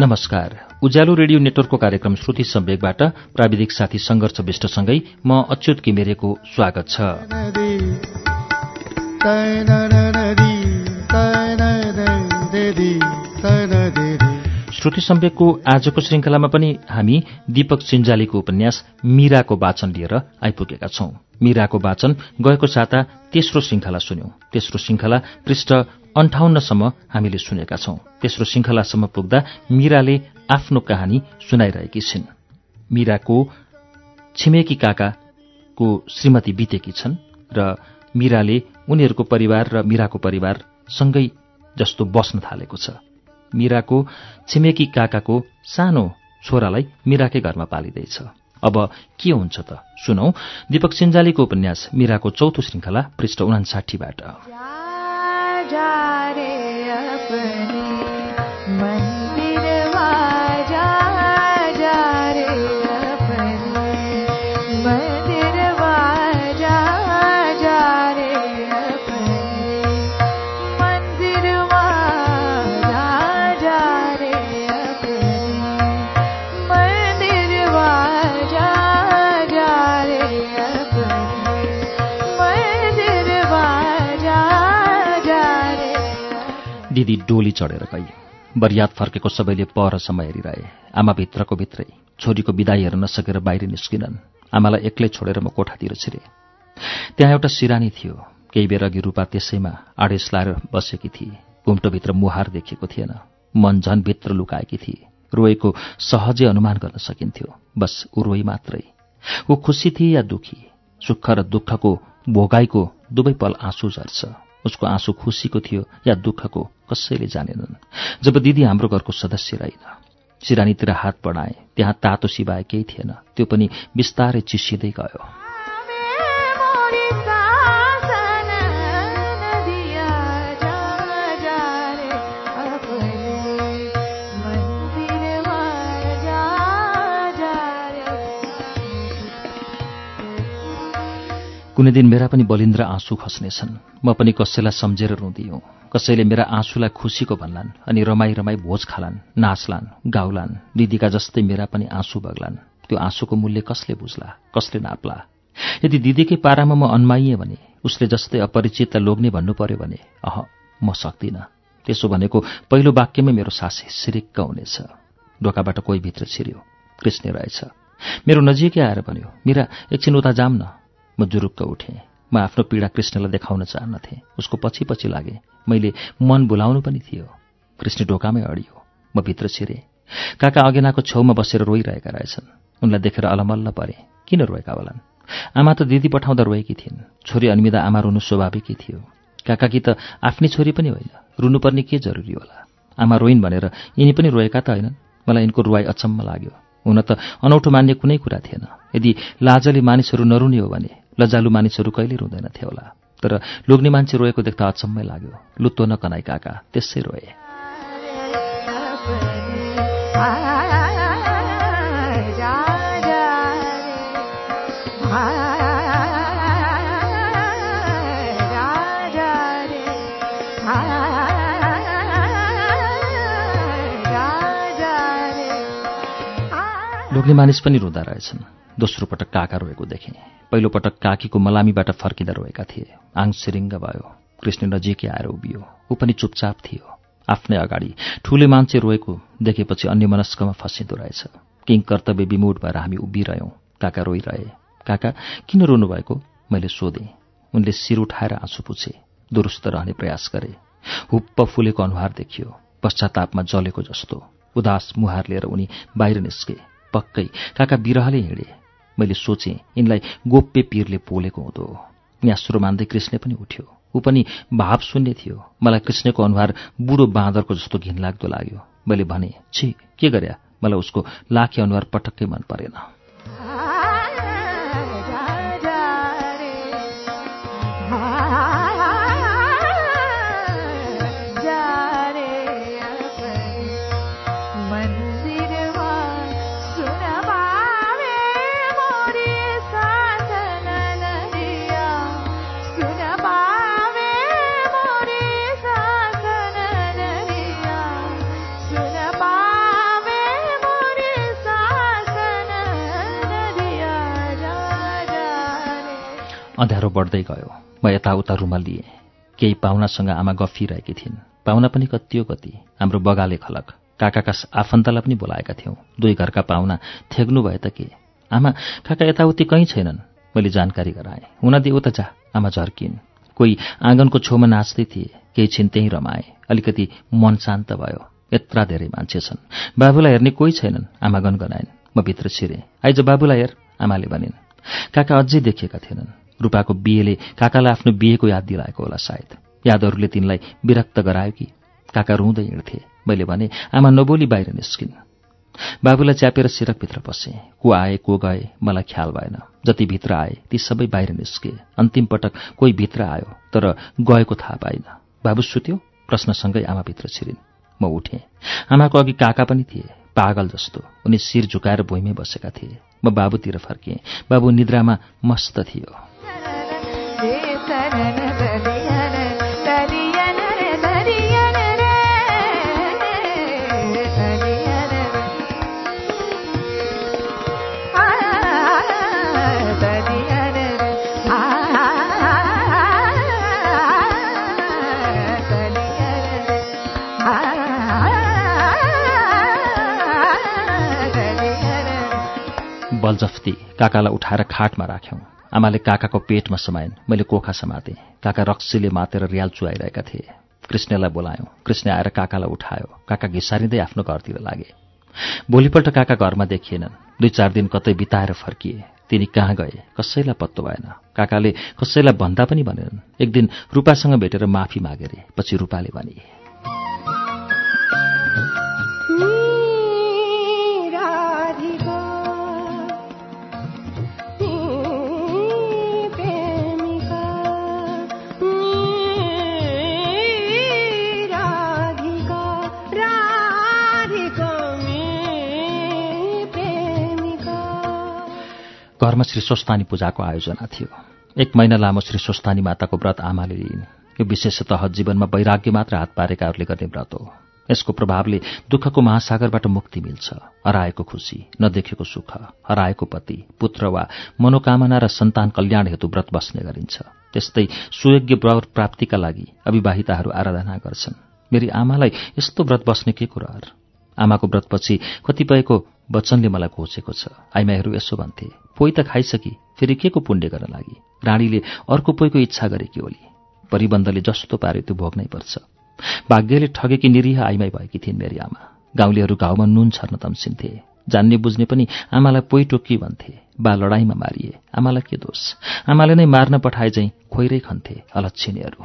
नमस्कार। उज्यालो रेडियो नेटवर्कको कार्यक्रम श्रुति सम्वेकबाट प्राविधिक साथी सङ्घर्ष विष्टसँगै म अच्युत किमेरेको स्वागत छ। श्रुति सम्वेकको आजको श्रृङ्खलामा पनि हामी दीपक सिन्जालीको उपन्यास मीराको वाचन लिएर आइपुगेका छौं। मीराको वाचन गएको साता तेस्रो श्रृङ्खला सुन्यौं। तेस्रो श्रृङ्खला पृष्ठ अन्ठाउन्नसम्म हामीले सुनेका छौं। तेस्रो श्रृङ्खलासम्म पुग्दा मीराले आफ्नो कहानी सुनाइरहेकी छिन्। मीराको छिमेकी काकाको श्रीमती बितेकी छन् र मीराले उनीहरूको परिवार र मीराको परिवार सँगै जस्तो बस्न थालेको छ। मीराको छिमेकी काकाको सानो छोरालाई मीराकै घरमा पालिँदैछ। अब के हुन्छ त? सुनौ दीपक सिन्जालीको उपन्यास मीराको चौथो श्रृङ्खला पृष्ठ उनासाठीबाट दिदी डोली चढेर गई बरियात फर्केको सबैले परसम्म हेरिरहे। आमा भित्रको भित्रै छोरीको विदाई हेर्न नसकेर बाहिर निस्किनन्। आमालाई एक्लै छोडेर म कोठातिर छिरे। त्यहाँ एउटा सिरानी थियो। केही बेर अघि रूपा त्यसैमा आडेस लाएर बसेकी थिए। घुम्टोभित्र मुहार देखिएको थिएन। मन भित्र लुकाएकी थिए। रोएको सहजै अनुमान गर्न सकिन्थ्यो। बस ऊ रोई मात्रै। ऊ खुसी थिए या दुखी? सुख र दुःखको भोगाईको दुवै पल आँसु झर्छ। उसको आँसु खुसीको थियो या दुःखको कसैले जानेनन्। जब दिदी हाम्रो घरको सदस्य रहेन सिरानीतिर हात बढाए त्यहाँ तातो सिवाए केही थिएन त्यो पनि बिस्तारै चिसिँदै गयो। कुनै दिन मेरा पनि बलिन्द्र आँसु खस्नेछन्। म पनि कसैलाई सम्झेर रुँदियौँ। कसैले मेरा आँसुलाई खुसीको भन्लान् अनि रमाई रमाई भोज खालान् नाच्लान् गाउलान् दिदीका जस्तै मेरा पनि आँसु बग्लान्। त्यो आँसुको मूल्य कसले बुझ्ला कसले नाप्ला? यदि दिदीकै पारामा म अन्माइएँ भने उसले जस्तै अपरिचितलाई लोग्ने भन्नु पर्यो भने अह म सक्दिनँ। त्यसो भनेको पहिलो वाक्यमै मेरो सास सिरिक्क हुनेछ। ढोकाबाट कोही भित्र छिर्यो। कृष्ण रहेछ मेरो नजिकै आएर भन्यो मेरा एकछिन उता जाम न। म जुरुक्क उठेँ। म आफ्नो पीडा कृष्णलाई देखाउन चाहन्नथेँ। उसको पछि पछि लागे मैले मन बोलाउनु पनि थियो। कृष्ण ढोकामै अडियो। म भित्र छिरेँ। काका अगेनाको छेउमा बसेर रोइरहेका रहेछन्। उनलाई देखेर अलमल्ल परे किन रोएका होलान्? आमा त दिदी पठाउँदा रोएकी थिइन्। छोरी अन्मिदा आमा रुनु स्वाभाविकै थियो। काकाकी त आफ्नै छोरी पनि होइन। रुनुपर्ने के जरुरी होला? आमा रोइन् भनेर यिनी पनि रोएका त होइनन्? मलाई यिनको रुवाई अचम्म लाग्यो। हुन त अनौठो मान्ने कुनै कुरा थिएन। यदि लाजले मानिसहरू नरुने हो भने लजालु मानिसहरू कहिले रुँदैनथे होला। तर लोग्ने मान्छे रोएको देख्दा अचम्मै लाग्यो। लुत्तो नकनाई काका त्यसै रोए। लोग्ने मानिस पनि रुँदा रहेछन्। दोस्रो पटक काका रोएको देखेँ पहिलो पटक काकीको मलामीबाट फर्किँदा रोएका थिए। आङ सिरिङ्ग भयो। कृष्ण नजिकै आएर उभियो। ऊ पनि चुपचाप थियो। आफ्नै अगाडि ठुले मान्छे रोएको देखेपछि अन्य मनस्कमा फसिँदो रहेछ। किङ कर्तव्य विमुड भएर हामी उभिरह्यौँ। काका रोइरहे। काका किन रोनुभएको? मैले सोधेँ। उनले शिर उठाएर आँसु पुछे। दुरुस्त रहने प्रयास गरे। हुप्प फुलेको अनुहार देखियो। पश्चातापमा जलेको जस्तो। उदास मुहार लिएर उनी बाहिर निस्के। पक्कै काका बिरहले हिँडे। मैले सोचेँ यिनलाई गोप्य पिरले पोलेको हुँदो। न्यास्रो मान्दै कृष्ण पनि उठ्यो। ऊ पनि भाव शून्य थियो। मलाई कृष्णको अनुहार बुढो बाँदरको जस्तो घिनलाग्दो लाग्यो। मैले भने छि के गर्या? मलाई उसको लाखे अनुहार पटक्कै मन परेन। अँध्यारो बढ्दै गयो। म यताउता रुमा लिएँ। केही पाहुनासँग आमा गफिरहेकी थिइन्। पाहुना पनि कति कति। हाम्रो बगाले खलक। काकाका आफन्तलाई पनि बोलाएका थियौँ। दुई घरका पाहुना थेग्नु भए त के? आमा काका यताउति कहीँ छैनन्। मैले जानकारी गराएँ। हुन दिए उता जा। आमा झर्किन्। कोही आँगनको छेउमा नाच्दै थिए। केही छिन त्यहीँ रमाए। अलिकति मन शान्त भयो। यत्रा धेरै मान्छे छन्। बाबुलाई हेर्ने कोही छैनन्। आमा गनगनाइन्। म भित्र छिरेँ। आइज बाबुलाई हेर आमाले भनिन्। काका अझै देखिएका थिएनन्। रूपाको बिहेले काकालाई आफ्नो बिहेको याद दिलाएको होला सायद। यादहरूले तिनलाई विरक्त गरायो कि काका रुँदै हिँड्थे। मैले भने आमा नबोली बाहिर निस्किन्। बाबुलाई च्यापेर सिरकभित्र पसे। को आए को गए मलाई ख्याल भएन। जति भित्र आए ती सबै बाहिर निस्के। अन्तिम पटक कोही भित्र आयो तर गएको थाहा पाइन। बाबु सुत्यो प्रश्नसँगै आमाभित्र छिरिन्। म उठेँ। आमाको अघि काका पनि थिए पागल जस्तो। उनी शिर झुकाएर भुइँमै बसेका थिए। म बाबुतिर फर्किएँ। बाबु निद्रामा मस्त थियो। बलजफ्ती काकालाई उठाएर खाटमा राख्यौँ। आमाले काकाको पेटमा समाइन्। मैले कोखा समातेँ। काका रक्सीले मातेर रियाल चुहाइरहेका थिए। कृष्णलाई बोलायौँ। कृष्ण आएर काकालाई उठायो। काका घिसारिँदै आफ्नो घरतिर लागे। भोलिपल्ट काका घरमा देखिएनन्। दुई चार दिन कतै बिताएर फर्किए। तिनी कहाँ गए? कसैलाई पत्तो भएन। काकाले कसैलाई भन्दा पनि भनेनन्। एक दिन रूपासँग भेटेर माफी मागे पछि रूपाले भने घरमा श्री स्वस्तानी पूजाको आयोजना थियो। एक महिना लामो श्री स्वस्तानी माताको व्रत आमाले लिइन्। यो विशेषतः जीवनमा वैराग्य मात्र हात पारेकाहरूले गर्ने व्रत हो। यसको प्रभावले दुःखको महासागरबाट मुक्ति मिल्छ। हराएको खुसी नदेखेको सुख हराएको पति पुत्र वा मनोकामना र सन्तान कल्याण हेतु व्रत बस्ने गरिन्छ। त्यस्तै सुयोग्य व्रत प्राप्तिका लागि अविवाहिताहरू आराधना गर्छन्। मेरी आमालाई यस्तो व्रत बस्ने के कुरा आमाको व्रतपछि कतिपयको वचनले मलाई घोचेको छ। आइमाईहरू यसो भन्थे पोइ त खाइसकी फेरि के को पुण्य गर्न लागि? रानीले अर्को पोइको इच्छा गरेकी होली परिबन्धले जस्तो पारे त्यो भोग्नै पर्छ। भाग्यले ठगेकी निरीह आइमाई भएकी थिइन् मेरी आमा। गाउँलेहरू घाउमा नुन छर्न तम्सिन्थे। जान्ने बुझ्ने पनि आमालाई पोइ टोकी भन्थे। बा लडाईँमा मारिए। आमालाई के दोष? आमाले नै मार्न पठाए चाहिँ खोइरै खन्थे अलच्छिनेहरू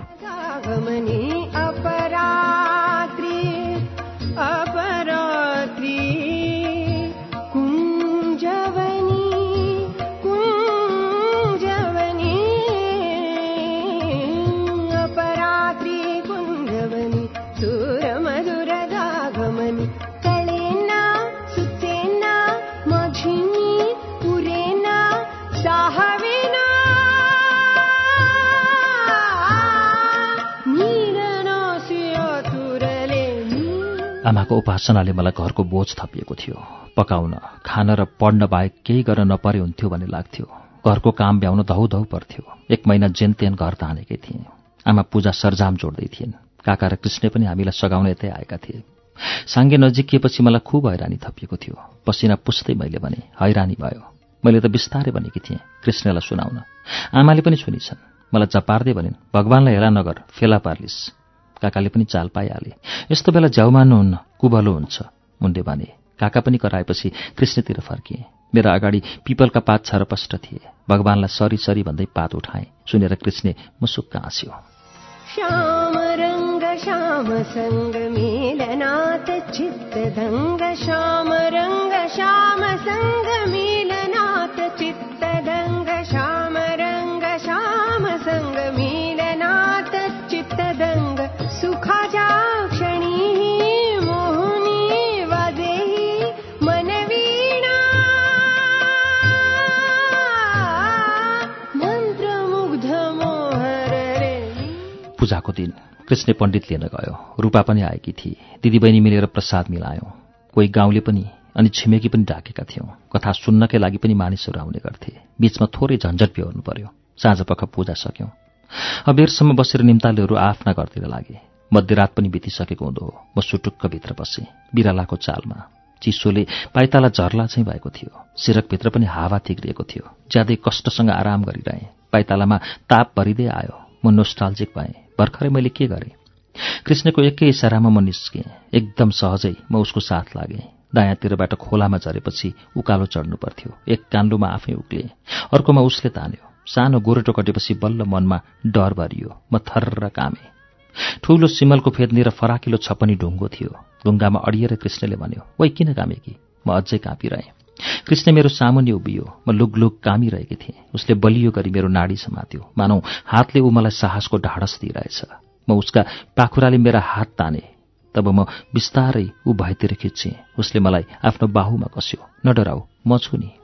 आमाको उपासनाले मलाई घरको बोझ थपिएको थियो। पकाउन खान र पढ्न बाहेक केही गर्न नपरे हुन्थ्यो भन्ने लाग्थ्यो। घरको काम भ्याउन धौ धौ पर्थ्यो। एक महिना जेनतेन घर तानेकै थिएँ। आमा पूजा सरजाम जोड्दै थिइन् काका र कृष्ण पनि हामीलाई सघाउन यतै आएका थिए। साङ्गे नजिकिएपछि मलाई खुब हैरानी थपिएको थियो। पसिना पुस्दै मैले भने हैरानी भयो। मैले त बिस्तारै भनेकी थिएँ कृष्णलाई सुनाउन। आमाले पनि सुनिछन्। मलाई चपार्दै भनिन् भगवान्लाई हेला नगर फेला पार्लिस। काकाले पनि चाल पाइहाले। यस्तो बेला झ्याउ मान्नुहुन्न कुभलो हुन्छ मुन्डे भने। काका पनि कराएपछि कृष्णतिर फर्किए। मेरो अगाडि पिपलका पात छरपष्ट थिए। भगवान्लाई सरी सरी भन्दै पात उठाए। सुनेर कृष्ण मुसुक्क हाँस्यो। श्याम रङ्ग श्याम सङ्ग मेलनाथ चित्त दङ्ग। श्याम रङ्ग श्याम सङ्ग मेलनाथ चित्त पूजाको दिन कृष्ण पण्डित लिन गयो। रूपा पनि आएकी थिए दिदीबहिनी मिलेर प्रसाद मिलायौँ। कोही गाउँले पनि अनि छिमेकी पनि ढाकेका थियौँ। कथा सुन्नकै लागि पनि मानिसहरू आउने गर्थे। बीचमा थोरै झन्झट बेहोर्नु पर्यो। साँझ पख पूजा सक्यौँ। अबेरसम्म बसेर निम्तालेहरू आफ्ना घरतिर लागे। मध्यरात पनि बितिसकेको हुँदो हो। म सुटुक्क भित्र बसेँ। बिरालाको चालमा। चिसोले पाइताला झर्ला चाहिँ भएको थियो। सिरकभित्र पनि हावा थिग्रिएको थियो। ज्यादै कष्टसँग आराम गरिरहेँ। पाइतालामा ताप भरिँदै आयो। म नोस्टाल्जिक भएँ। भर्खरै मैले के गरेँ? कृष्णको एकै इसारामा म निस्केँ। एकदम सहजै म उसको साथ लागेँ। दायाँतिरबाट खोलामा झरेपछि उकालो चढ्नु पर्थ्यो। एक कान्डुमा आफै उक्लिएँ। अर्कोमा उसले तान्यो। सानो गोरेटो कटेपछि बल्ल मनमा डर भरियो। म थर्र कामेँ। ठूलो सिमलको फेदनिर फराकिलो छपनी ढुङ्गो थियो। ढुङ्गामा अडिएर कृष्णले भन्यो वै किन कामेकी? म अझै काँपिरहेँ। कृष्ण मेरो सामुन्य उभियो। म लुगलुग कामिरहेकी थिएँ। उसले बलियो गरी मेरो नाडी समात्यो। मानौ हातले ऊ मलाई साहसको ढाडस दिइरहेछ। म उसका पाखुराले मेरा हात ताने। तब म बिस्तारै ऊ भएतिर खिच्चेँ। उसले मलाई आफ्नो बाहुमा कस्यो। न डराउ म छु नि।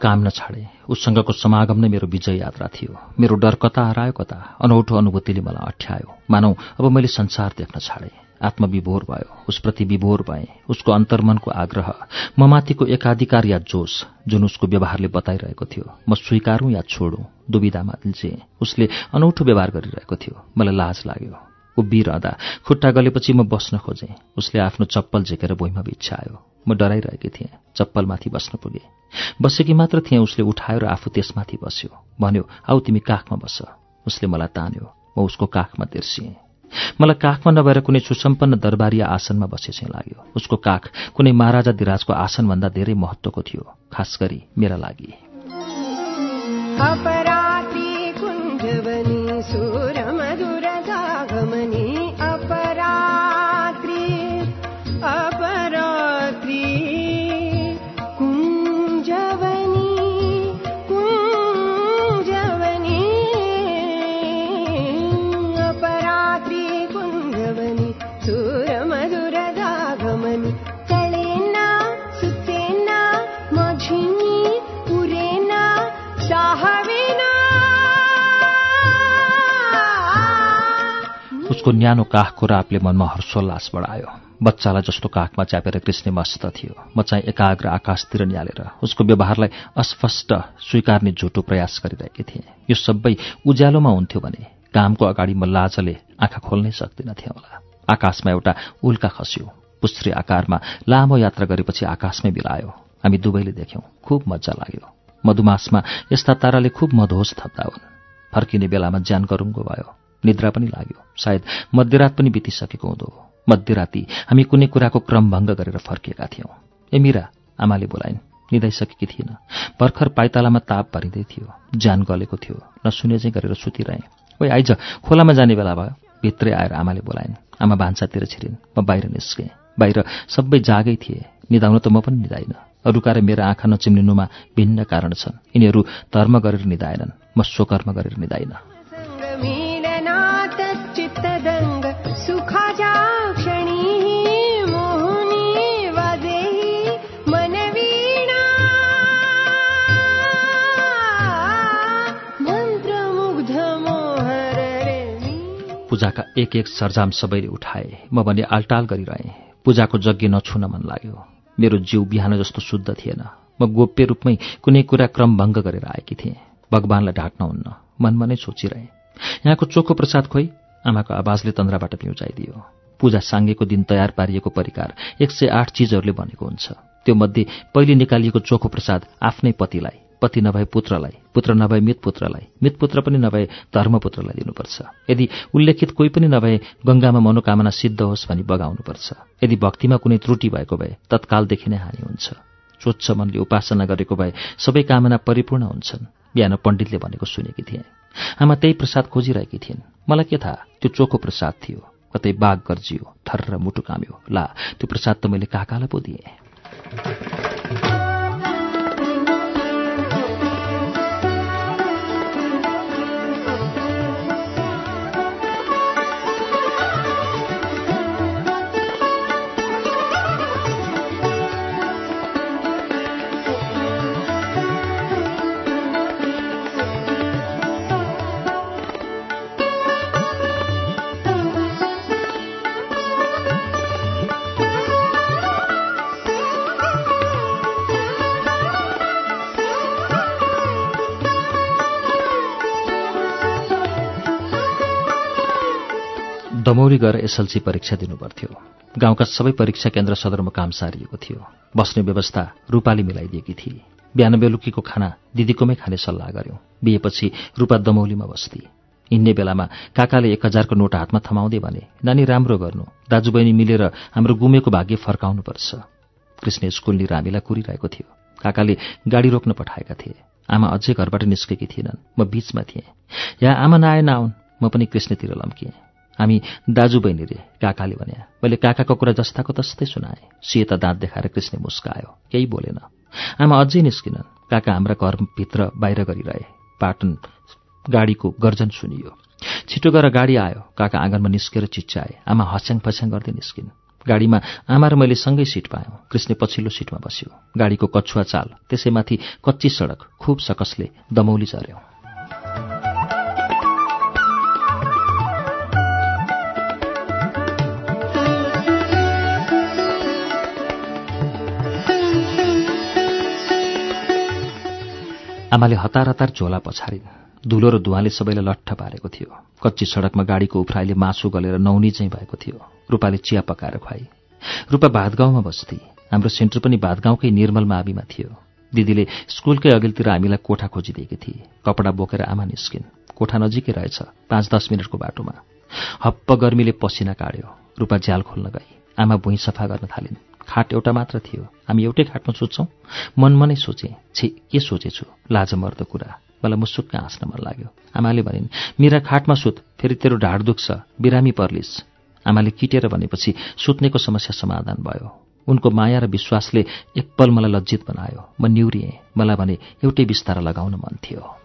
काम नछाडे उसँगको समागम नै मेरो विजय यात्रा थियो। मेरो डर कता हरायो कता? अनौठो अनुभूतिले मलाई अठ्यायो। मानौ अब मैले संसार देख्न छाडे। आत्मविभोर भयो। उसप्रति विभोर भएँ। उसको अन्तर्मनको आग्रह। ममाथिको एकाधिकार या जोस जुन उसको व्यवहारले बताइरहेको थियो। म स्वीकारौँ या छोडौँ? दुविधामा दिल्चे उसले अनौठो व्यवहार गरिरहेको थियो। मलाई लाज लाग्यो। उभिरहँदा खुट्टा गलेपछि म बस्न खोजेँ। उसले आफ्नो चप्पल झेकेर भुइँमा बिछ्यायो म डराइरहेकी थिएँ। चप्पलमाथि बस्न पुगेँ। बसेकी मात्र थिएँ। उसले उठायो र आफू त्यसमाथि बस्यो। भन्यो आऊ तिमी काखमा बस। उसले मलाई तान्यो। म उसको काखमा तिर्सिएँ। मलाई काखमा नभएर कुनै सुसम्पन्न दरबारी आसनमा बसे चाहिँ लाग्यो। उसको काख कुनै महाराजा दिराजको आसनभन्दा धेरै महत्वको थियो खास गरी मेरा लागि। उसको न्यानो काखको रापले मनमा हर्षोल्लास बढायो बच्चालाई जस्तो काखमा च्यापेर कृष्ण मस्त थियो। म चाहिँ एकाग्र आकाशतिर निहालेर उसको व्यवहारलाई अस्पष्ट स्वीकार्ने झुटो प्रयास गरिरहेकी थिएँ। यो सबै उज्यालोमा हुन्थ्यो भने कामको अगाडि म लाजले आँखा खोल्नै सक्दिनथेँ होला। आकाशमा एउटा उल्का खस्यो। पुश्री आकारमा लामो यात्रा गरेपछि आकाशमै बिलायो हामी दुवैले देख्यौँ। खुब मजा लाग्यो। मधुमासमा यस्ता ताराले खुब मधोस थप्दा हुन्। फर्किने बेलामा ज्यान गरुङ्गो भयो। निद्रा पनि लाग्यो। सायद मध्यरात पनि बितिसकेको हुँदो मध्यराती हामी कुनै कुराको क्रमभङ्ग गरेर फर्किएका थियौँ। ए मिरा आमाले बोलाइन् निधाइसकेकी थिएन भर्खर पाइतालामा ताप भरिँदै थियो। ज्यान गलेको थियो। नसुने चाहिँ गरेर सुतिरहेँ। ओ आइज खोलामा जाने बेला भयो। भित्रै आएर आमाले बोलाइन् आमा भान्सातिर छिरिन्। म बाहिर निस्केँ। बाहिर सबै जागै थिए। निधाउन त म पनि निधाइन। अरूकारे मेरा आँखा नचिम्लिनुमा भिन्न कारण छन्। यिनीहरू धर्म गरेर निधाएनन्। म स्वकर्म गरेर निधाइन। पूजाका एक एक सरजाम सबैले उठाए। म भने आलटाल गरिरहेँ। पूजाको यज्ञ नछुन मन लाग्यो। मेरो जिउ बिहान जस्तो शुद्ध थिएन। म गोप्य रूपमै कुनै कुरा क्रमभङ्ग गरेर आएकी थिएँ। भगवान्लाई ढाक्न हुन्न मनमा नै सोचिरहे। यहाँको चोखो प्रसाद खोइ? आमाको आवाजले तन्द्राबाट पिउजाइदियो पूजा साङ्गेको दिन तयार पारिएको परिकार एक सय आठ चिजहरूले बनेको हुन्छ। त्यो मध्ये पहिले निकालिएको चोखो प्रसाद आफ्नै पतिलाई पति नभए पुत्रलाई पुत्र नभए मितपुत्रलाई मितपुत्र पनि नभए धर्मपुत्रलाई दिनुपर्छ। यदि उल्लेखित कोही पनि नभए गङ्गामा मनोकामना सिद्ध होस् भनी बगाउनुपर्छ। यदि भक्तिमा कुनै त्रुटि भएको भए तत्कालदेखि नै हानि हुन्छ। स्वच्छ मनले उपासना गरेको भए सबै कामना परिपूर्ण हुन्छन् बिहान पण्डितले भनेको सुनेकी थिएँ। आमा त्यही प्रसाद खोजिरहेकी थिइन्। मलाई के थाहा? त्यो चोखो प्रसाद थियो। कतै बाघ गर्जियो थर्र मुटु काम्यो ला त्यो प्रसाद त मैले काकालाई पो दिएँ दमौली गएर एसएलसी परीक्षा दिनुपर्थ्यो। गाउँका सबै परीक्षा केन्द्र सदरमुकाम सारिएको थियो। बस्ने व्यवस्था रूपाले मिलाइदिएकी थिए बिहान बेलुकीको खाना दिदीकोमै खाने सल्लाह गर्यौं। बिहेपछि रूपा दमौलीमा बस्ती। हिँड्ने बेलामा काकाले एक हजारको नोट हातमा थमाउँदै भने नानी राम्रो गर्नु। दाजुबहिनी मिलेर हाम्रो गुमेको भाग्य फर्काउनुपर्छ कृष्ण स्कुल नि रामीलाई कुरिरहेको थियो। काकाले गाडी रोक्न पठाएका थिए। आमा अझै घरबाट निस्केकी थिएनन्। म बीचमा थिएँ। यहाँ आमा नआए नआउन्। म पनि कृष्णतिर लम्किएँ। हामी दाजु बहिनी रे काकाले भने मैले काकाको कुरा जस्ताको तस्तै सुनाएँ। सेता दाँत देखाएर कृष्ण मुस्कायो। केही बोलेन। आमा अझै निस्किनन्। काका हाम्रा घरभित्र बाहिर गरिरहे। पाटन गाडीको गर्जन सुनियो। छिटो गएर गाडी आयो। काका आँगनमा निस्केर चिच्चाए आमा हस्याङ फस्याङ गर्दै निस्किन्। गाडीमा आमा र मैले सँगै सिट पायौँ। कृष्ण पछिल्लो सिटमा बस्यो। गाडीको कछुवा चाल त्यसैमाथि कच्ची सडक खुब सकसले दमौली झर्यौँ आमाले हतार हतार झोला पछारिन्। धुलो र धुवाले सबैलाई लट्ठ पारेको थियो। कच्ची सडकमा गाडीको उफ्राइले मासु गलेर नौनी चाहिँ भएको थियो। रूपाले चिया पकाएर खुवाई। रूपा भातगाउँमा बस्थे हाम्रो सेन्टर पनि भातगाउँकै निर्मल माविमा थियो। दिदीले स्कुलकै अघिल्तिर हामीलाई कोठा खोजिदिएकी थिए। कपडा बोकेर आमा निस्किन्। कोठा नजिकै रहेछ। पाँच दस मिनटको बाटोमा। हप्प गर्मीले पसिना काट्यो रूपा झ्याल खोल्न गई। आमा भुइँ सफा गर्न थालिन्। खाट एउटा मात्र थियो। हामी एउटै खाटमा सुत्छौँ। मनमा नै सोचेँ छि के सोचेछु? लाज मर्दो कुरा। मलाई मुसुक्क हाँस्न मन लाग्यो। आमाले भनिन् मेरा खाटमा सुत फेरि तेरो ढाड दुख्छ। बिरामी पर्लिस्। आमाले किटेर भनेपछि सुत्नेको समस्या समाधान भयो। उनको माया र विश्वासले एकपल मलाई लज्जित बनायो। म निउरिएँ मलाई भने एउटै बिस्तारा लगाउन मन थियो।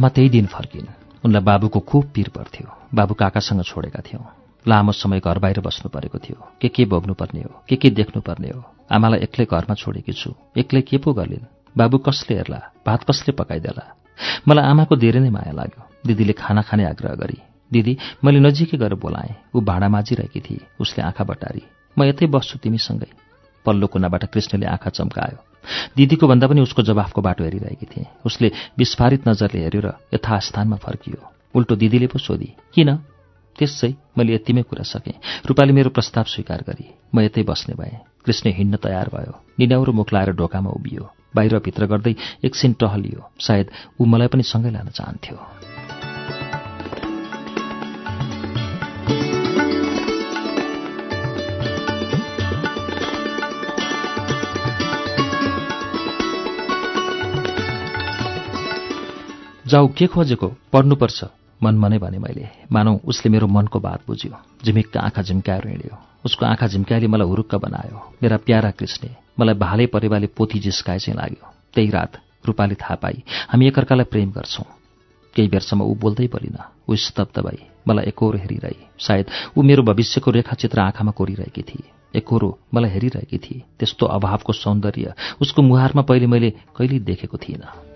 आमा त्यही दिन फर्किन्। उनलाई बाबुको खुब पीर पर्थ्यो। बाबु काकासँग छोडेका थियौँ। लामो समय घर बाहिर बस्नु परेको थियो। के के भोग्नुपर्ने हो? के के देख्नुपर्ने हो? आमालाई एक्लै घरमा छोडेकी छु। एक्लै के पो गर्लिन् बाबु कसले हेर्ला? भात कसले पकाइदेला? मलाई आमाको धेरै नै माया लाग्यो। दिदीले खाना खाने आग्रह गरी दिदी मैले नजिकै गएर बोलाएँ। ऊ भाँडा माझिरहेकी थिए उसले आँखा बटारी। म यतै बस्छु तिमीसँगै। पल्लो कुनाबाट कृष्णले आँखा चम्कायो। दिदीको भन्दा पनि उसको जवाफको बाटो हेरिरहेकी थिएँ। उसले विस्फारित नजरले हेऱ्यो र यथास्थानमा फर्कियो। उल्टो दिदीले पो सोधी किन? त्यसै मैले यतिमै कुरा सकेँ। रूपाले मेरो प्रस्ताव स्वीकार गरी म यतै बस्ने भएँ। कृष्ण हिँड्न तयार भयो। निनाउरो मुख लाएर ढोकामा उभियो। बाहिर भित्र गर्दै एकछिन टहलियो। सायद ऊ मलाई पनि सँगै लान चाहन्थ्यो। जाऊ के खोजेको? पढ्नुपर्छ। मनमनै भने मैले। मानौ उसले मेरो मनको बात बुझ्यो। झिमिक्क आँखा झिम्काएर हिँड्यो। उसको आँखा झिम्काइले मलाई हुरुक्क बनायो। मेरा प्यारा कृष्ण मलाई भाले परेवाले पोथी जिस्काए चाहिँ लाग्यो। त्यही रात रूपाले थाहा पाई हामी एकअर्कालाई प्रेम गर्छौँ। केही बेरसम्म ऊ बोल्दै परिन ऊ स्तब्ध भई मलाई एकहोरो हेरिरहे। सायद ऊ मेरो भविष्यको रेखाचित्र आँखामा कोरिरहेकी थिए। एकहोरो मलाई हेरिरहेकी थिए। त्यस्तो अभावको सौन्दर्य उसको मुहारमा पहिले मैले कहिल्यै देखेको थिइनँ।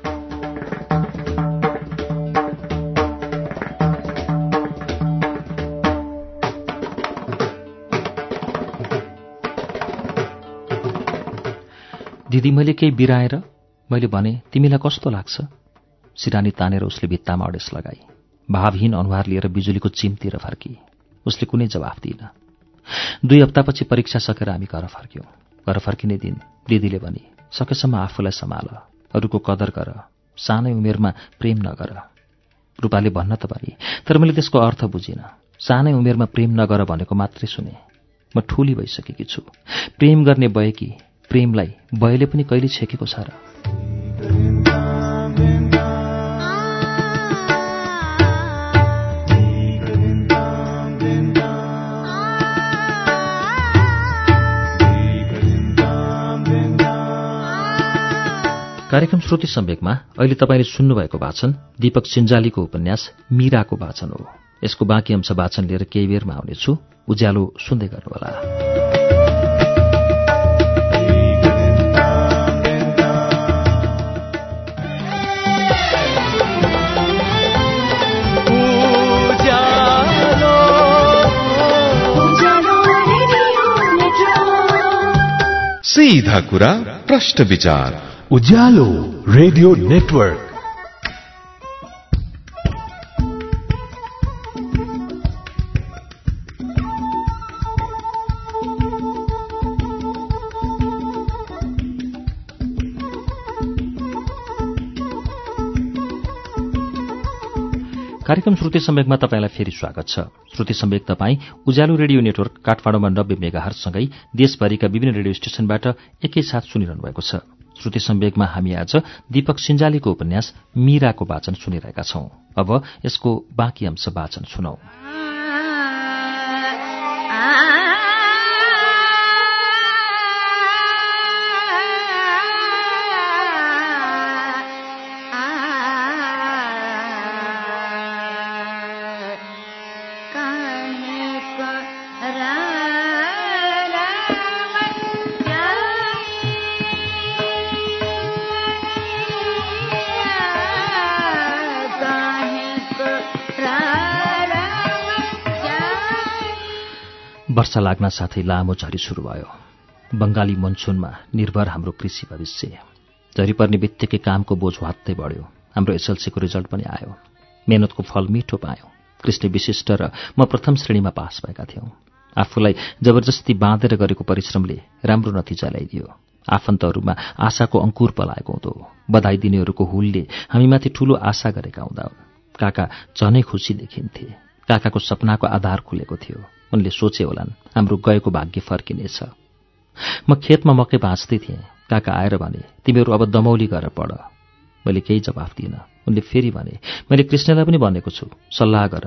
दिदी मैले केही बिराएर मैले भने तिमीलाई कस्तो लाग्छ? सिरानी तानेर उसले भित्तामा अडेस लगाई। भावहीन अनुहार लिएर बिजुलीको चिमतिर फर्की। उसले कुनै जवाफ दिइन। दुई हप्तापछि परीक्षा सकेर हामी घर फर्क्यौँ। घर फर्किने दिन दिदीले भने सकेसम्म आफूलाई सम्हाल। अरूको कदर गर। सानै उमेरमा प्रेम नगर। रूपाले भन्न त भने तर मैले त्यसको अर्थ बुझिनँ। सानै उमेरमा प्रेम नगर भनेको मात्रै सुने। म ठुली भइसकेकी छु। प्रेम गर्ने कि प्रेमलाई बयले पनि कहिले छेकेको छ र? कार्यक्रम श्रुति सम्वेकमा अहिले तपाईँले सुन्नुभएको वाचन दीपक सिन्जालीको उपन्यास मीराको वाचन हो। यसको बाँकी अंश वाचन लिएर केही बेरमा आउनेछु। उज्यालो सुन्दै गर्नुहोला। सीधा कुरा प्रश्न विचार उज्यालो रेडियो नेटवर्क कार्यक्रम श्रुति सम्वेकमा तपाईँलाई फेरि स्वागत छ। श्रुति सम्वेक तपाईँ उज्यालो रेडियो नेटवर्क काठमाडौँमा नब्बे मेगाहरसँगै देशभरिका विभिन्न रेडियो स्टेशनबाट एकैसाथ सुनिरहनु भएको छ। श्रुति सम्वेकमा हामी आज दीपक सिंजालीको उपन्यास मीराको वाचन सुनिरहेका छौं। अब यसको बाँकी अंश वाचन सुनौ। वर्षा लाग्न साथै लामो झरी सुरु भयो। बंगाली मनसुनमा निर्भर हाम्रो कृषि भविष्य। झरी पर्ने बित्तिकै कामको बोझ हात्तै बढ्यो। हाम्रो एसएलसीको रिजल्ट पनि आयो। मेहनतको फल मिठो पायौँ। कृष्ण विशिष्ट र म प्रथम श्रेणीमा पास भएका थियौँ। आफूलाई जबरजस्ती बाँधेर गरेको परिश्रमले राम्रो नतिजा ल्याइदियो। आफन्तहरूमा आशाको अङ्कुर पलाएको हुँदो। बधाई दिनेहरूको हुलले हामीमाथि ठूलो आशा गरेका हुँदा काका झनै खुसी देखिन्थे। काकाको सपनाको आधार खुलेको थियो। उनले सोचे होलान् हाम्रो गएको भाग्य फर्किनेछ। म खेतमा मकै बाँच्दै थिएँ। काका आएर भने तिमीहरू अब दमौली गरेर पढ। मैले केही जवाफ दिइनँ। उनले फेरि भने मैले कृष्णलाई पनि भनेको छु सल्लाह गर।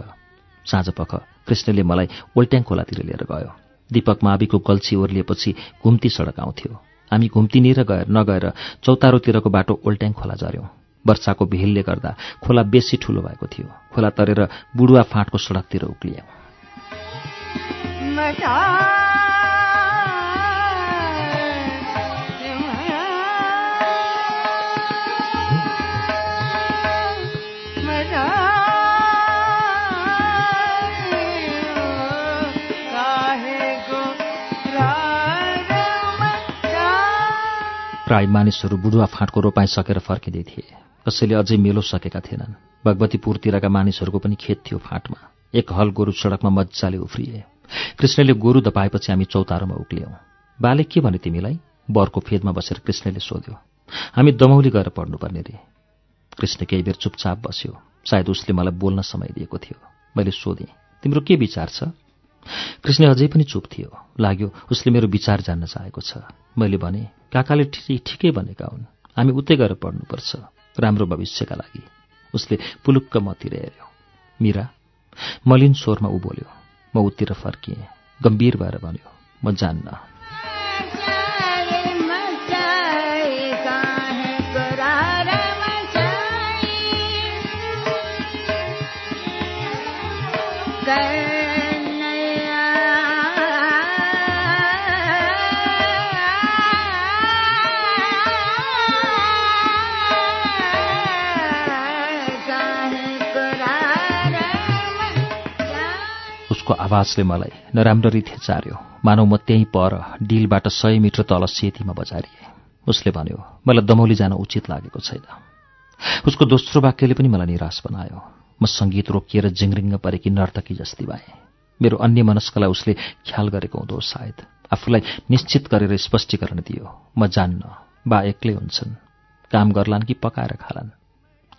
साँझ पख कृष्णले मलाई ओल्ट्याङ खोलातिर लिएर गयो। दीपक माविको गल्छी ओर्लिएपछि घुम्ती सडक आउँथ्यो हामी घुम्तीनिर गएर नगएर चौतारोतिरको बाटो ओल्ट्याङ खोला झऱ्यौँ। वर्षाको भिलले गर्दा खोला बेसी ठूलो भएको थियो। खोला तरेर बुढुवा फाँटको सडकतिर उक्लियौँ। प्राय मानिसहरू बुढुवा फाँटको रोपाइँ सकेर फर्किँदै थिए। कसैले अझै मेलो सकेका थिएनन्। भगवतीपुरतिरका मानिसहरूको पनि खेत थियो फाँटमा। एक हल गोरु सडकमा मजाले उफ्रिए। कृष्णले गोरु दपाएपछि हामी चौतारोमा उक्लियौँ। बाले के भने तिमीलाई? बरको फेदमा बसेर कृष्णले सोध्यो। हामी दमौली गएर पढ्नुपर्ने रे। कृष्ण केही बेर चुपचाप बस्यो। सायद उसले मलाई बोल्न समय दिएको थियो। मैले सोधेँ तिम्रो के विचार छ? कृष्ण अझै पनि चुप थियो। लाग्यो उसले मेरो विचार जान्न चाहेको छ। मैले भने काकाले ठिकै भनेका हुन्। हामी उतै गएर पढ्नुपर्छ। राम्रो भविष्यका लागि। उसले पुलुक्क मतिर हेऱ्यो। मिरा मलिन स्वरमा ऊ बोल्यो। म उतिर फर्किएँ। गम्भीर भएर भन्यो म जान्न। उसको आवाजले मलाई नराम्ररी थेचार्यो मानौ म त्यहीँ पर डिलबाट सय मिटर तल सेतीमा बजारिए। उसले भन्यो मलाई दमौली जान उचित लागेको छैन। उसको दोस्रो वाक्यले पनि मलाई निराश बनायो। म सङ्गीत रोकिएर जिङ्रिङ्ग परेकी नर्तकी जस्ती भएँ। मेरो अन्य मनस्कलाई उसले ख्याल गरेको हुँदो सायद। आफूलाई निश्चित गरेर स्पष्टीकरण दियो। म जान्न बा एक्लै हुन्छन्। काम गर्लान् कि पकाएर खालान्।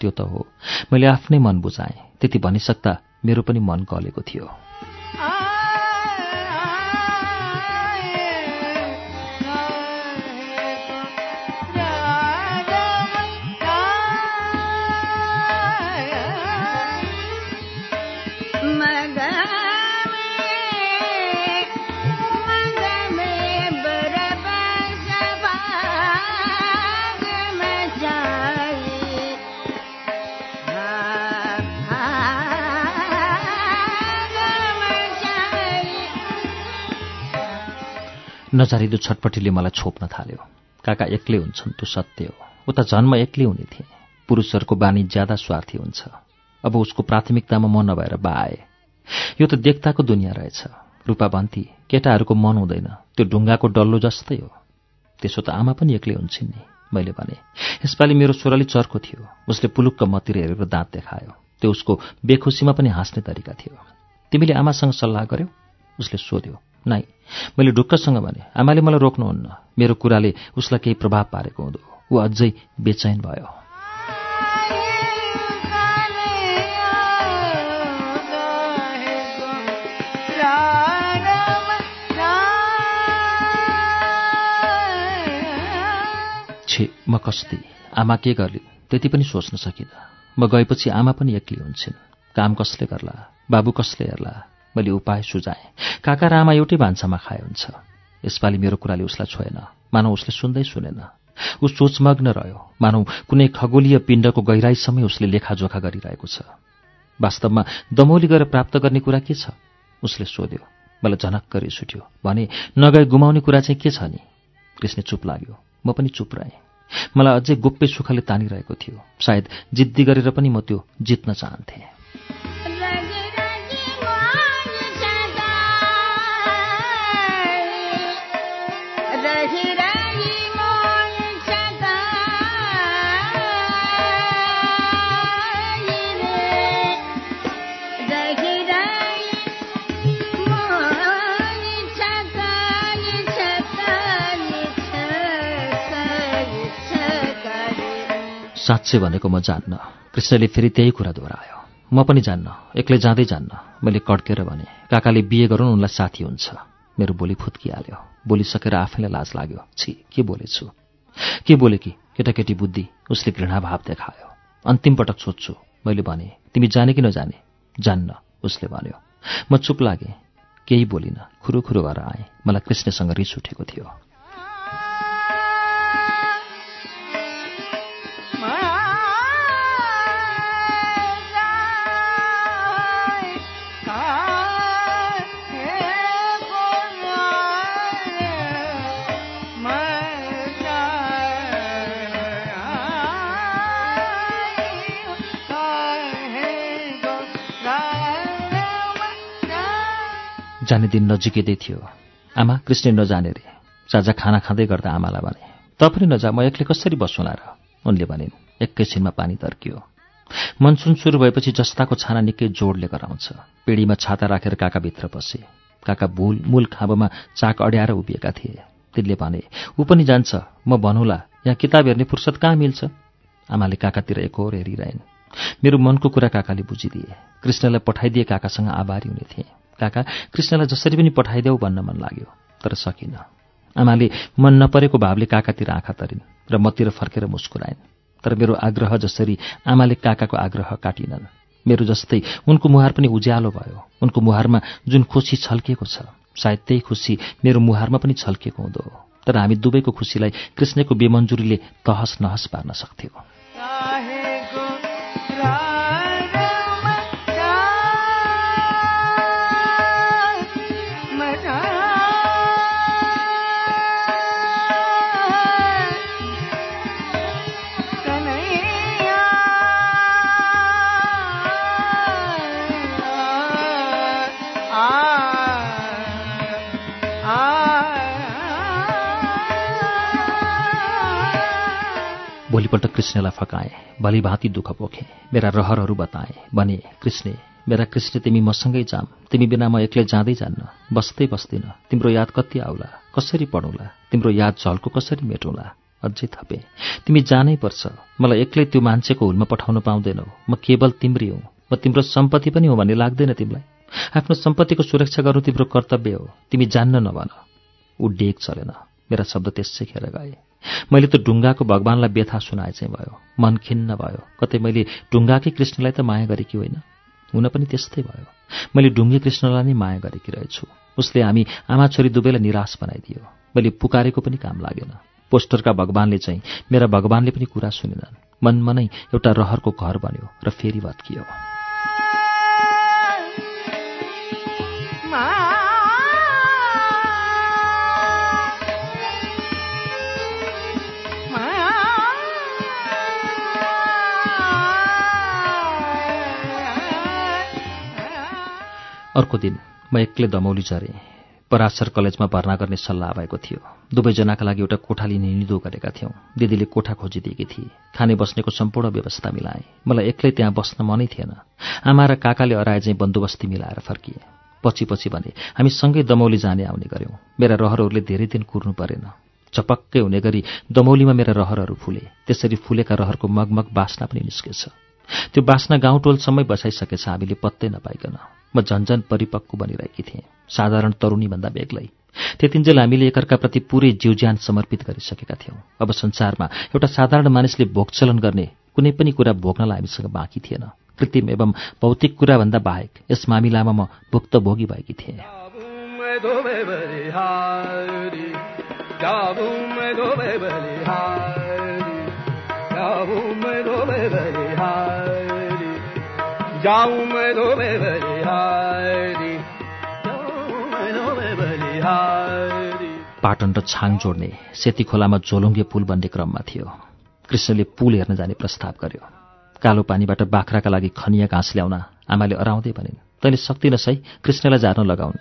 त्यो त हो। मैले आफ्नै मन बुझाएँ। त्यति भनिसक्दा मेरो पनि मन गलेको थियो। नजारिदो छटपटीले मलाई छोप्न थाल्यो। काका एक्लै हुन्छन् त्यो सत्य हो। उता जन्म एक्लै हुने थिए। पुरुषहरूको बानी ज्यादा स्वार्थी हुन्छ। अब उसको प्राथमिकतामा म नभएर बा आए यो त देख्ताको दुनियाँ रहेछ। रूपा भन्ती केटाहरूको मन हुँदैन। त्यो ढुङ्गाको डल्लो जस्तै हो। त्यसो त आमा पनि एक्लै हुन्छन् नि मैले भने। यसपालि मेरो छोराले चर्को थियो। उसले पुलुक्क मतिर हेरेर दाँत देखायो। त्यो उसको बेखुसीमा पनि हाँस्ने तरिका थियो। तिमीले आमासँग सल्लाह गर्यौ? उसले सोध्यो। नाइ मैले ढुक्कसँग भने आमाले मलाई रोक्नुहुन्न। मेरो कुराले उसलाई केही प्रभाव पारेको हुँदो। ऊ अझै बेचैन भयो। छे म कस्ती। आमा के गर्लिन् त्यति पनि सोच्न सकिनँ म गएपछि आमा पनि एक्लै हुन्छन्। काम कसले गर्ला? बाबु कसले हेर्ला? मैले उपाय सुझाएँ। काका र आमा एउटै भान्सामा खाए हुन्छ। यसपालि मेरो कुराले उसलाई छोएन। मानौ उसले सुन्दै सुनेन। ऊ सोचमग्न रह्यो। मानौ कुनै खगोलीय पिण्डको गहिराईसम्मै उसले लेखाजोखा गरिरहेको छ। वास्तवमा दमौली गएर प्राप्त गर्ने कुरा के छ? उसले सोध्यो। मलाई झनक्क रिस भने नगए गुमाउने कुरा चाहिँ के छ नि? कृष्ण चुप लाग्यो। म पनि चुप रहेँ। मलाई अझै गोप्य सुखले तानिरहेको थियो। सायद जिद्दी गरेर पनि म त्यो जित्न चाहन्थेँ। साँच्चै भनेको म जान्न। कृष्णले फेरि त्यही कुरा दोहोऱ्यायो। म पनि जान्न। एक्लै जाँदै जान्न। मैले कड्केर भने काकाले बिहे गरौँ उनलाई साथी हुन्छ। मेरो बोली फुत्किहाल्यो। बोलिसकेर आफैलाई लाज लाग्यो। छि के बोलेछु? के बोले कि? केटाकेटी बुद्धि उसले घृणाभाव देखायो। अन्तिम पटक सोध्छु। मैले भने तिमी जाने कि नजाने? जान्न उसले भन्यो। म चुप लागेँ। केही बोलिनँ। खुरु खुरु गरेर आएँ। मलाई कृष्णसँग रिस उठेको थियो। जाने दिन नजिकै थियो। आमा कृष्ण नजाने रे। चाचा खाना खाँदै गर्दा आमालाई भने त पनि नजा म एक्लै कसरी बस्छुला र? उनले भनिन् एकैछिनमा पानी तर्कियो। मनसुन सुरु भएपछि जस्ताको छाना निकै जोडले गराउँछ पिँढीमा छाता राखेर काकाभित्र पसे काका भुल मूल खाँबोमा चाक अड्याएर उभिएका थिए। तिनले भने ऊ पनि जान्छ म भनौँला यहाँ किताब हेर्ने फुर्सद कहाँ मिल्छ? आमाले काकातिर एकहोर हेरिरहेन्। मेरो मनको कुरा काकाले बुझिदिए। कृष्णलाई पठाइदिए काकासँग आभारी हुने थिए। काका कृष्णलाई जसरी पनि पठाइदेऊ भन्न मन लाग्यो तर सकिन। आमाले मन नपरेको भावले काकातिर आँखा तरिन् र मतिर फर्केर मुस्कुराइन्। तर मेरो आग्रह जसरी आमाले काकाको आग्रह काटिनन् मेरो जस्तै उनको मुहार पनि उज्यालो भयो। उनको मुहारमा जुन खुसी छल्किएको छ सायद त्यही खुसी मेरो मुहारमा पनि छल्किएको हुँदो तर हामी दुवैको खुसीलाई कृष्णको बेमन्जुरीले तहस नहस पार्न सक्थ्यौँ। भोलिपल्ट कृष्णलाई फकाएँ भलिभाँति दुःख पोखेँ मेरा रहरहरू बताएँ भने कृष्ण मेरा कृष्ण तिमी मसँगै जाम तिमी बिना म एक्लै जाँदै जान्न बस्दै बस्दिन तिम्रो याद कति आउला कसरी पढौँला तिम्रो याद झल्को कसरी मेटौँला अझै थपे तिमी जानै पर्छ मलाई एक्लै त्यो मान्छेको हुलमा पठाउन पाउँदैनौ म केवल तिम्री हुँ म तिम्रो सम्पत्ति पनि हो भन्ने लाग्दैन तिमीलाई आफ्नो सम्पत्तिको सुरक्षा गर्नु तिम्रो कर्तव्य हो तिमी जान्न नभन ऊ डेक चलेन मेरा शब्द त्यसै खेर गए। मैले त ढुङ्गाको भगवान्लाई व्यथा सुनाए चाहिँ भयो। मन खिन्न भयो। कतै मैले ढुङ्गाकै कृष्णलाई त माया गरेकी होइन। हुन पनि त्यस्तै भयो। मैले ढुङ्गे कृष्णलाई नै माया गरेकी रहेछु। उसले हामी आमा छोरी दुवैलाई निराश बनाइदियो। मैले पुकारेको पनि काम लागेन। पोस्टरका भगवान्ले चाहिँ मेरा भगवान्ले पनि कुरा सुनेनन्। मनमा नै एउटा रहरको घर बन्यो र फेरि भत्कियो। अर्को दिन म एक्लै दमौली झरेँ। पराशर कलेजमा भर्ना गर्ने सल्लाह भएको थियो। दुवैजनाका लागि एउटा कोठा लिने निदो गरेका थियौँ। दिदीले कोठा खोजिदिएकी थिए। खाने बस्नेको सम्पूर्ण व्यवस्था मिलाए। मलाई एक्लै त्यहाँ बस्न मनै थिएन। आमा र काकाले अराए चाहिँ बन्दोबस्ती मिलाएर फर्किए। पछि पछि भने हामी सँगै दमौली जाने आउने गऱ्यौँ। मेरा रहरहरूले धेरै दिन कुर्नु परेन। चपक्कै हुने गरी दमौलीमा मेरा रहरहरू फुले। त्यसरी फुलेका रहरको मगमग बास्ना पनि निस्केछ। त्यो बास्ना गाउँटोलसम्मै बसाइसकेछ हामीले पत्तै नपाइकन। म झन्झन परिपक्व बनिरहेकी थिएँ। साधारण तरुणीभन्दा बेग्लै। त्यतिन्जेल हामीले एकअर्काप्रति पुरै जीवज्यान समर्पित गरिसकेका थियौँ। अब संसारमा एउटा साधारण मानिसले भोगचलन गर्ने कुनै पनि कुरा भोग्नलाई हामीसँग बाँकी थिएन। कृत्रिम एवं भौतिक कुराभन्दा बाहेक यस मामिलामा म भुक्तभोगी भएकी थिएँ। पाटन र छाङ जोड्ने सेती खोलामा झोलुङ्गे पुल बन्ने क्रममा थियो। कृष्णले पुल हेर्न जाने प्रस्ताव गर्यो। कालो पानीबाट बाख्राका लागि खनिया घाँस ल्याउन आमाले अराउँदै भनिन् तैँले सक्दिन सही कृष्णलाई झार्न लगाउनु।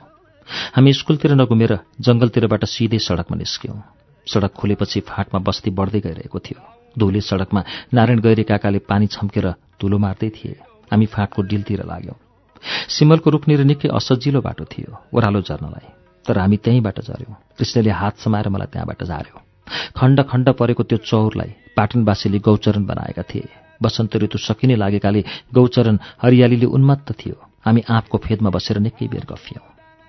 हामी स्कुलतिर नघुमेर जङ्गलतिरबाट सिधै सडकमा निस्क्यौँ। सडक खुलेपछि फाँटमा बस्ती बढ्दै गइरहेको थियो। धुले सडकमा नारायण गैरे काकाले पानी छम्केर धुलो मार्दै थिए। हामी फाँटको डिलतिर लाग्यौँ। सिमलको रुखनिर निकै असजिलो बाटो थियो ओह्रालो झर्नलाई। तर हामी त्यहीँबाट झऱ्यौँ। कृष्णले हात समाएर मलाई त्यहाँबाट झार्यो खण्ड खण्ड परेको त्यो चौरलाई पाटनवासीले गौचरण बनाएका थिए। वसन्त ऋतु सकिने लागेकाले गौचरण हरियालीले उन्मत्त थियो। हामी आँपको फेदमा बसेर निकै बेर गफियौँ।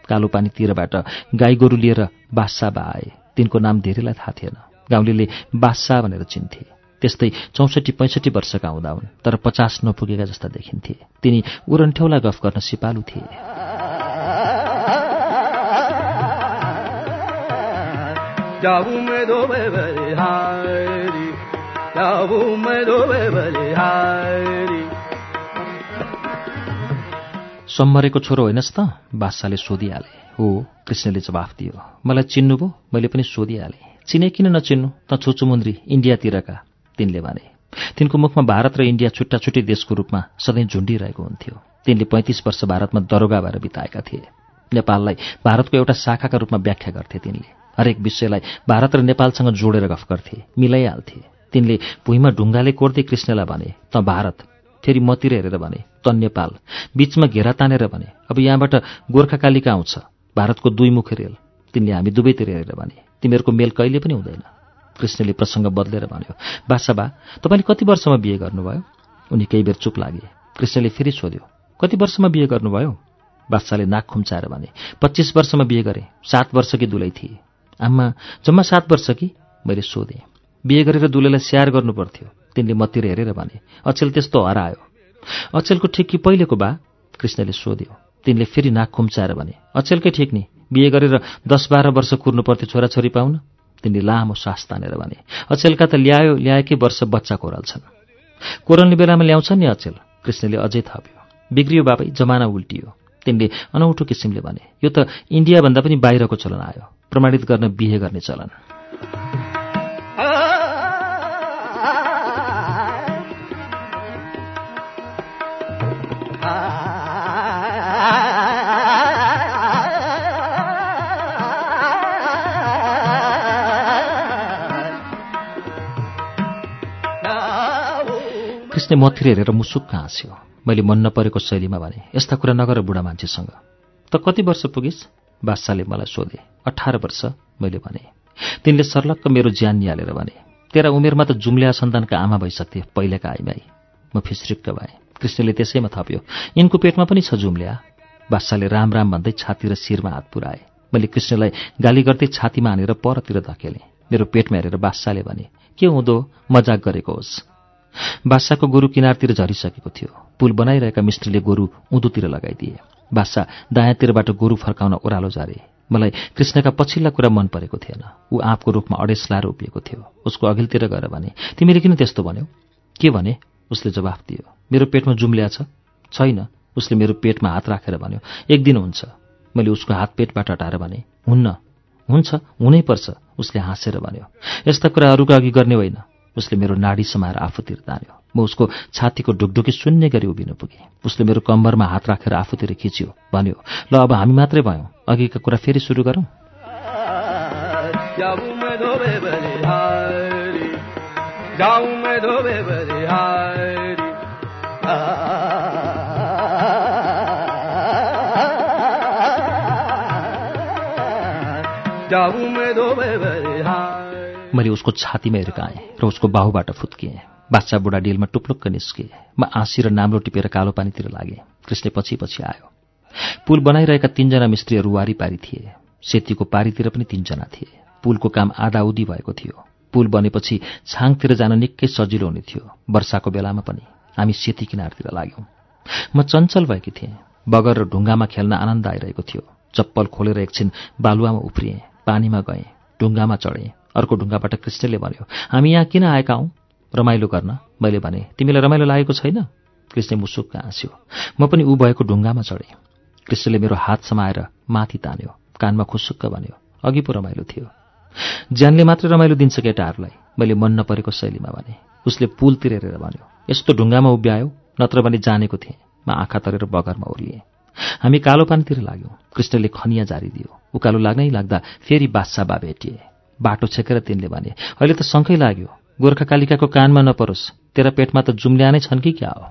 कालो पानी तिरबाट गाई गोरु लिएर बादशाह बा आए। तिनको नाम धेरैलाई थाहा थिएन। गाउँले बादशाह भनेर चिन्थे। त्यस्तै चौसठी पैँसठी वर्षका हुँदा हुन् तर पचास नपुगेका जस्ता देखिन्थे। तिनी उरन्ठेउला गफ गर्न सिपालु थिए। सम्मरेको छोरो होइनस् त? बादशाहले सोधिहाले। हो कृष्णले जवाफ दियो। मलाई चिन्नुभयो मैले पनि सोधिहालेँ। चिने किन नचिन्नु? त छुचुमुन्द्री इन्डियातिरका। तिनले भने तिनको मुखमा भारत र इन्डिया छुट्टा छुट्टै देशको रूपमा सधैँ झुन्डिरहेको हुन्थ्यो। तिनले पैँतिस वर्ष भारतमा दरोगा भएर बिताएका थिए। नेपाललाई भारतको एउटा शाखाका रूपमा व्याख्या गर्थे तिनले। हरेक विषयलाई भारत र नेपालसँग जोडेर गफ गर्थे मिलाइहाल्थे। तिनले भुइँमा ढुङ्गाले कोर्दै कृष्णलाई भने त भारत। फेरि मतिर हेरेर भने त नेपाल। बीचमा घेरा तानेर भने अब यहाँबाट गोर्खाकालिका आउँछ। भारतको दुई मुख रेल। तिनले हामी दुवैतिर हेरेर भने तिमीहरूको मेल कहिले पनि हुँदैन। कृष्णले प्रसङ्ग बदलेर भन्यो बासाबा तपाईँले कति वर्षमा बिहे गर्नुभयो? उनी केही बेर चुप लागे कृष्णले फेरि सोध्यो कति वर्षमा बिहे गर्नुभयो? बादशाहले नाक खुम्चाएर भने पच्चिस वर्षमा बिहे गरे सात वर्षकी दुलै थिए। आम्मा जम्मा सात वर्ष कि मैले सोधेँ बिहे गरेर दुलेलाई स्याहार गर्नु पर्थ्यो तिनले मतिर हेरेर भने अचेल त्यस्तो हरायो। अचेलको ठिक कि पहिलेको बा कृष्णले सोध्यो तिनले फेरि नाक खुम्चाएर भने अचेलकै ठिक नि बिहे गरेर दस बाह्र वर्ष कुर्नु पर्थ्यो छोराछोरी पाउन। तिनले लामो सास तानेर भने अचेलका त ल्यायो ल्याएकै वर्ष बच्चा कोराल्छन् कोरल्ने बेलामा ल्याउँछन् नि अचेल कृष्णले अझै थप्यो। बिग्रियो बाबै जमाना उल्टियो। तिनले अनौठो किसिमले भने यो त इन्डियाभन्दा पनि बाहिरको चलन आयो। प्रमाणित गर्न बिहे गर्ने चलन। कृष्ण मतिर हेरेर मुसुक्क हाँस्यो। मैले मन नपरेको शैलीमा भने यस्ता कुरा नगर बुढा मान्छेसँग। त कति वर्ष पुगिस् बादशाहले मलाई सोधे। अठार वर्ष। मैले भने। तिनले सर्लक्क मेरो ज्यान निहालेर भने तेरा उमेरमा त जुम्ल्या सन्तानका आमा भइसक्थे पहिलेका आइमाई। म फिस्रिक्क भएँ। कृष्णले त्यसैमा थप्यो। यिनको पेटमा पनि छ जुम्ल्या बादशाहले राम राम भन्दै छाती र शिरमा हात पुऱ्याए मैले कृष्णलाई गाली गर्दै छातीमा हानेर परतिर धकेलेँ। मेरो पेटमा हेरेर बादशाहले भने के हुँदो? मजाक गरेको होस्। बादशाहको गोरु किनारतिर झरिसकेको थियो। पुल बनाइरहेका मिस्त्रीले गोरु उँधोतिर लगाइदिए। बादशाह दायाँतिरबाट गोरु फर्काउन ओह्रालो झारे। मलाई कृष्णका पछिल्ला कुरा मन परेको थिएन। ऊ आँपको रूपमा लाएर उभिएको थियो। उसको अघिल्तिर गएर भने तिमीले किन त्यस्तो भन्यौ? के भने? उसले जवाफ दियो। मेरो पेटमा जुम्ल्या छैन। उसले मेरो पेटमा हात राखेर भन्यो। एक दिन हुन्छ। मैले उसको हात पेटबाट हटाएर भने हुन्न। हुन्छ। हुनै पर्छ उसले हाँसेर भन्यो। यस्ता कुरा अरूका अघि गर्ने होइन। उसले मेरो नाडी समाएर आफूतिर तान्यो। म उसको छातीको ढुकढुकी शून्य गरी उभिन पुगेँ। उसले मेरो कम्बरमा हात राखेर आफूतिर खिच्यो भन्यो ल अब हामी मात्रै भयौँ। अघिका कुरा फेरि सुरु गरौँ? मैले उसको छातीमा हिर्काएँ र उसको बाहुबाट फुत्किएँ। बाच्चा बुढा डिलमा टुप्लुक्क निस्के म आँसी र नाम्लो टिपेर कालो पानीतिर लागेँ। कृष्ण पछि पछि आयो। पुल बनाइरहेका तीनजना मिस्त्रीहरू वारिपारी थिए। सेतीको पारीतिर पनि तीनजना थिए। पुलको काम आधा उदी भएको थियो। पुल बनेपछि छाङतिर जान निकै सजिलो हुने थियो। वर्षाको बेलामा पनि हामी सेती किनारतिर लाग्यौँ। म चञ्चल भएकी थिएँ। बगर र ढुङ्गामा खेल्न आनन्द आइरहेको थियो। चप्पल खोलेर एकछिन बालुवामा उफ्रिएँ। पानीमा गएँ। ढुङ्गामा चढेँ। अर्को ढुङ्गाबाट कृष्णले भन्यो हामी यहाँ किन आएका हौँ? रमाइलो गर्न। मैले भने तिमीलाई रमाइलो लागेको छैन? कृष्ण मुसुक्क हाँस्यो म पनि ऊ भएको ढुङ्गामा चढेँ। कृष्णले मेरो हात समाएर माथि तान्यो कानमा खुसुक्क भन्यो अघि पो रमाइलो थियो। ज्यानले मात्रै रमाइलो दिन्छ केटाहरूलाई मैले मन नपरेको शैलीमा भने। उसले पुलतिर हेरेर भन्यो यस्तो ढुङ्गामा उभ्यायो? नत्र भने जानेको थिएँ। म आँखा तरेर बगरमा ओर्लिएँ। हामी कालो पानीतिर लाग्यौँ। कृष्णले खनिया जारी दियो उकालो लाग्नै लाग्दा फेरि बादशाह भेटिए। बाटो छेकेर तिनले भने अहिले त शङ्कै लाग्यो। गोर्खाकालिकाको कानमा नपरोस्। तेरा पेटमा त जुम्ल्या नै छन् कि क्या हो?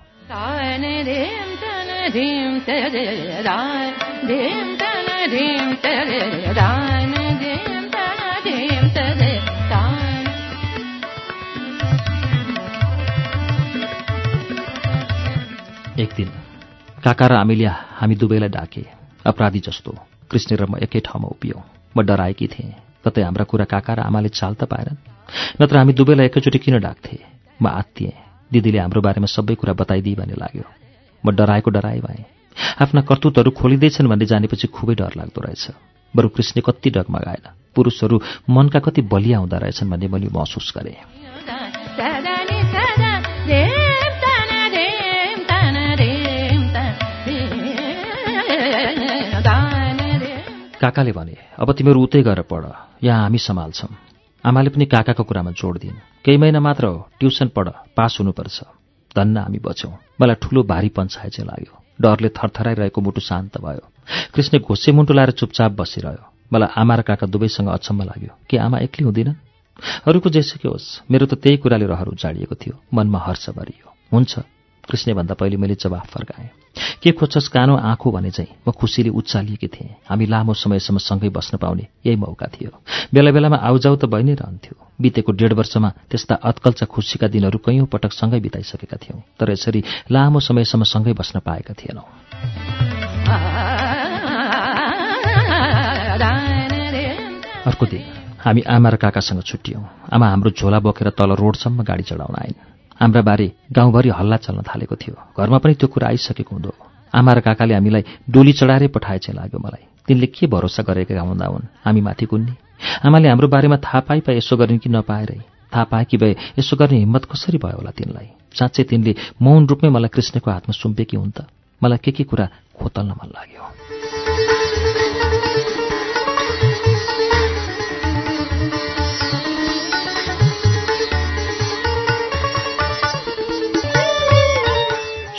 एक दिन काका र आमिलिया हामी दुवैलाई डाके। अपराधी जस्तो कृष्ण र म एकै ठाउँमा उभियौँ। म डराएकी थिएँ। कतै हाम्रा कुरा काका र आमाले चाल त पाएनन् नत्र हामी दुवैलाई एकैचोटि किन डाक्थे? म आत्तिएँ। दिदीले हाम्रो बारेमा सबै कुरा बताइदिए भन्ने लाग्यो। म डराएको डराए भएँ। आफ्ना कर्तुतहरू खोलिँदैछन् भन्ने जानेपछि खुबै डर लाग्दो रहेछ। बरु कृष्ण कति डगमगाएन। पुरुषहरू मनका कति बलिया हुँदो रहेछन् भन्ने मैले महसुस गरेँ। काकाले भने अब तिमीहरू उतै गएर पढ। यहाँ हामी सम्हाल्छौँ आमाले पनि काकाको कुरामा जोड दिइन् केही महिना मात्र हो ट्युसन पढ पास हुनुपर्छ। धन्न हामी बच्यौँ। मलाई ठुलो भारी पञ्चायत चाहिँ लाग्यो। डरले थरथराइरहेको मुटु शान्त भयो। कृष्ण घोसे मुन्टु लाएर चुपचाप बसिरह्यो। मलाई आमा र काका दुवैसँग अचम्म लाग्यो। के आमा एक्लै हुँदिन अरूको जेसुकै होस्? मेरो त त्यही कुराले रहर उजाडिएको थियो। मनमा हर्ष भरियो। हुन्छ। कृष्णभन्दा पहिले मैले जवाफ फर्काएँ। के खोज्छस् कानो आँखो? भने चाहिँ म खुसीले उचालिएकी थिएँ। हामी लामो समयसम्म सँगै बस्न पाउने यही मौका थियो। बेला बेलामा आउजाउ त भइ नै रहन्थ्यो। बितेको डेढ वर्षमा त्यस्ता अत्कल्चा खुसीका दिनहरू कैयौँ पटक सँगै बिताइसकेका थियौँ। तर यसरी लामो समयसम्म सँगै बस्न पाएका थिएनौँ। अर्को दिन हामी आमा र काकासँग छुट्टियौँ। आमा हाम्रो झोला बोकेर तल रोडसम्म गाडी चढाउन आइन्। हाम्रा बारे गाउँभरि हल्ला चल्न थालेको थियो। घरमा पनि त्यो कुरा आइसकेको हुँदो। आमा र काकाले हामीलाई डोली चढाएरै पठाए चाहिँ लाग्यो मलाई। तिनले के भरोसा गरेका हुँदा हुन्? हामी माथि कुन्ने। आमाले हाम्रो बारेमा थाहा पाइ पाए यसो गरिन् कि नपाएरै थाहा पाए कि भए यसो गर्ने हिम्मत कसरी भयो होला तिनलाई? साँच्चै तिनले मौन रूपमै मलाई कृष्णको हातमा सुम्पेकी हुन् त। मलाई के के कुरा खोतल्न मन लाग्यो।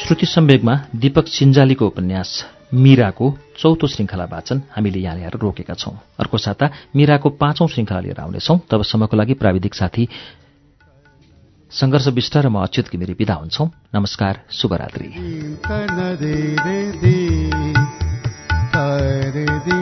श्रुति सम्वेगमा दीपक सिन्जालीको उपन्यास मीराको चौथो श्रृङ्खला वाचन हामीले यहाँ ल्याएर रोकेका छौं। अर्को साता मीराको पाँचौं श्रृङ्खला लिएर आउनेछौं। तबसम्मको लागि प्राविधिक साथी संघर्ष विष्ट र म अच्युत घिमिरी विदा हुन्छौ। नमस्कार शुभरात्री।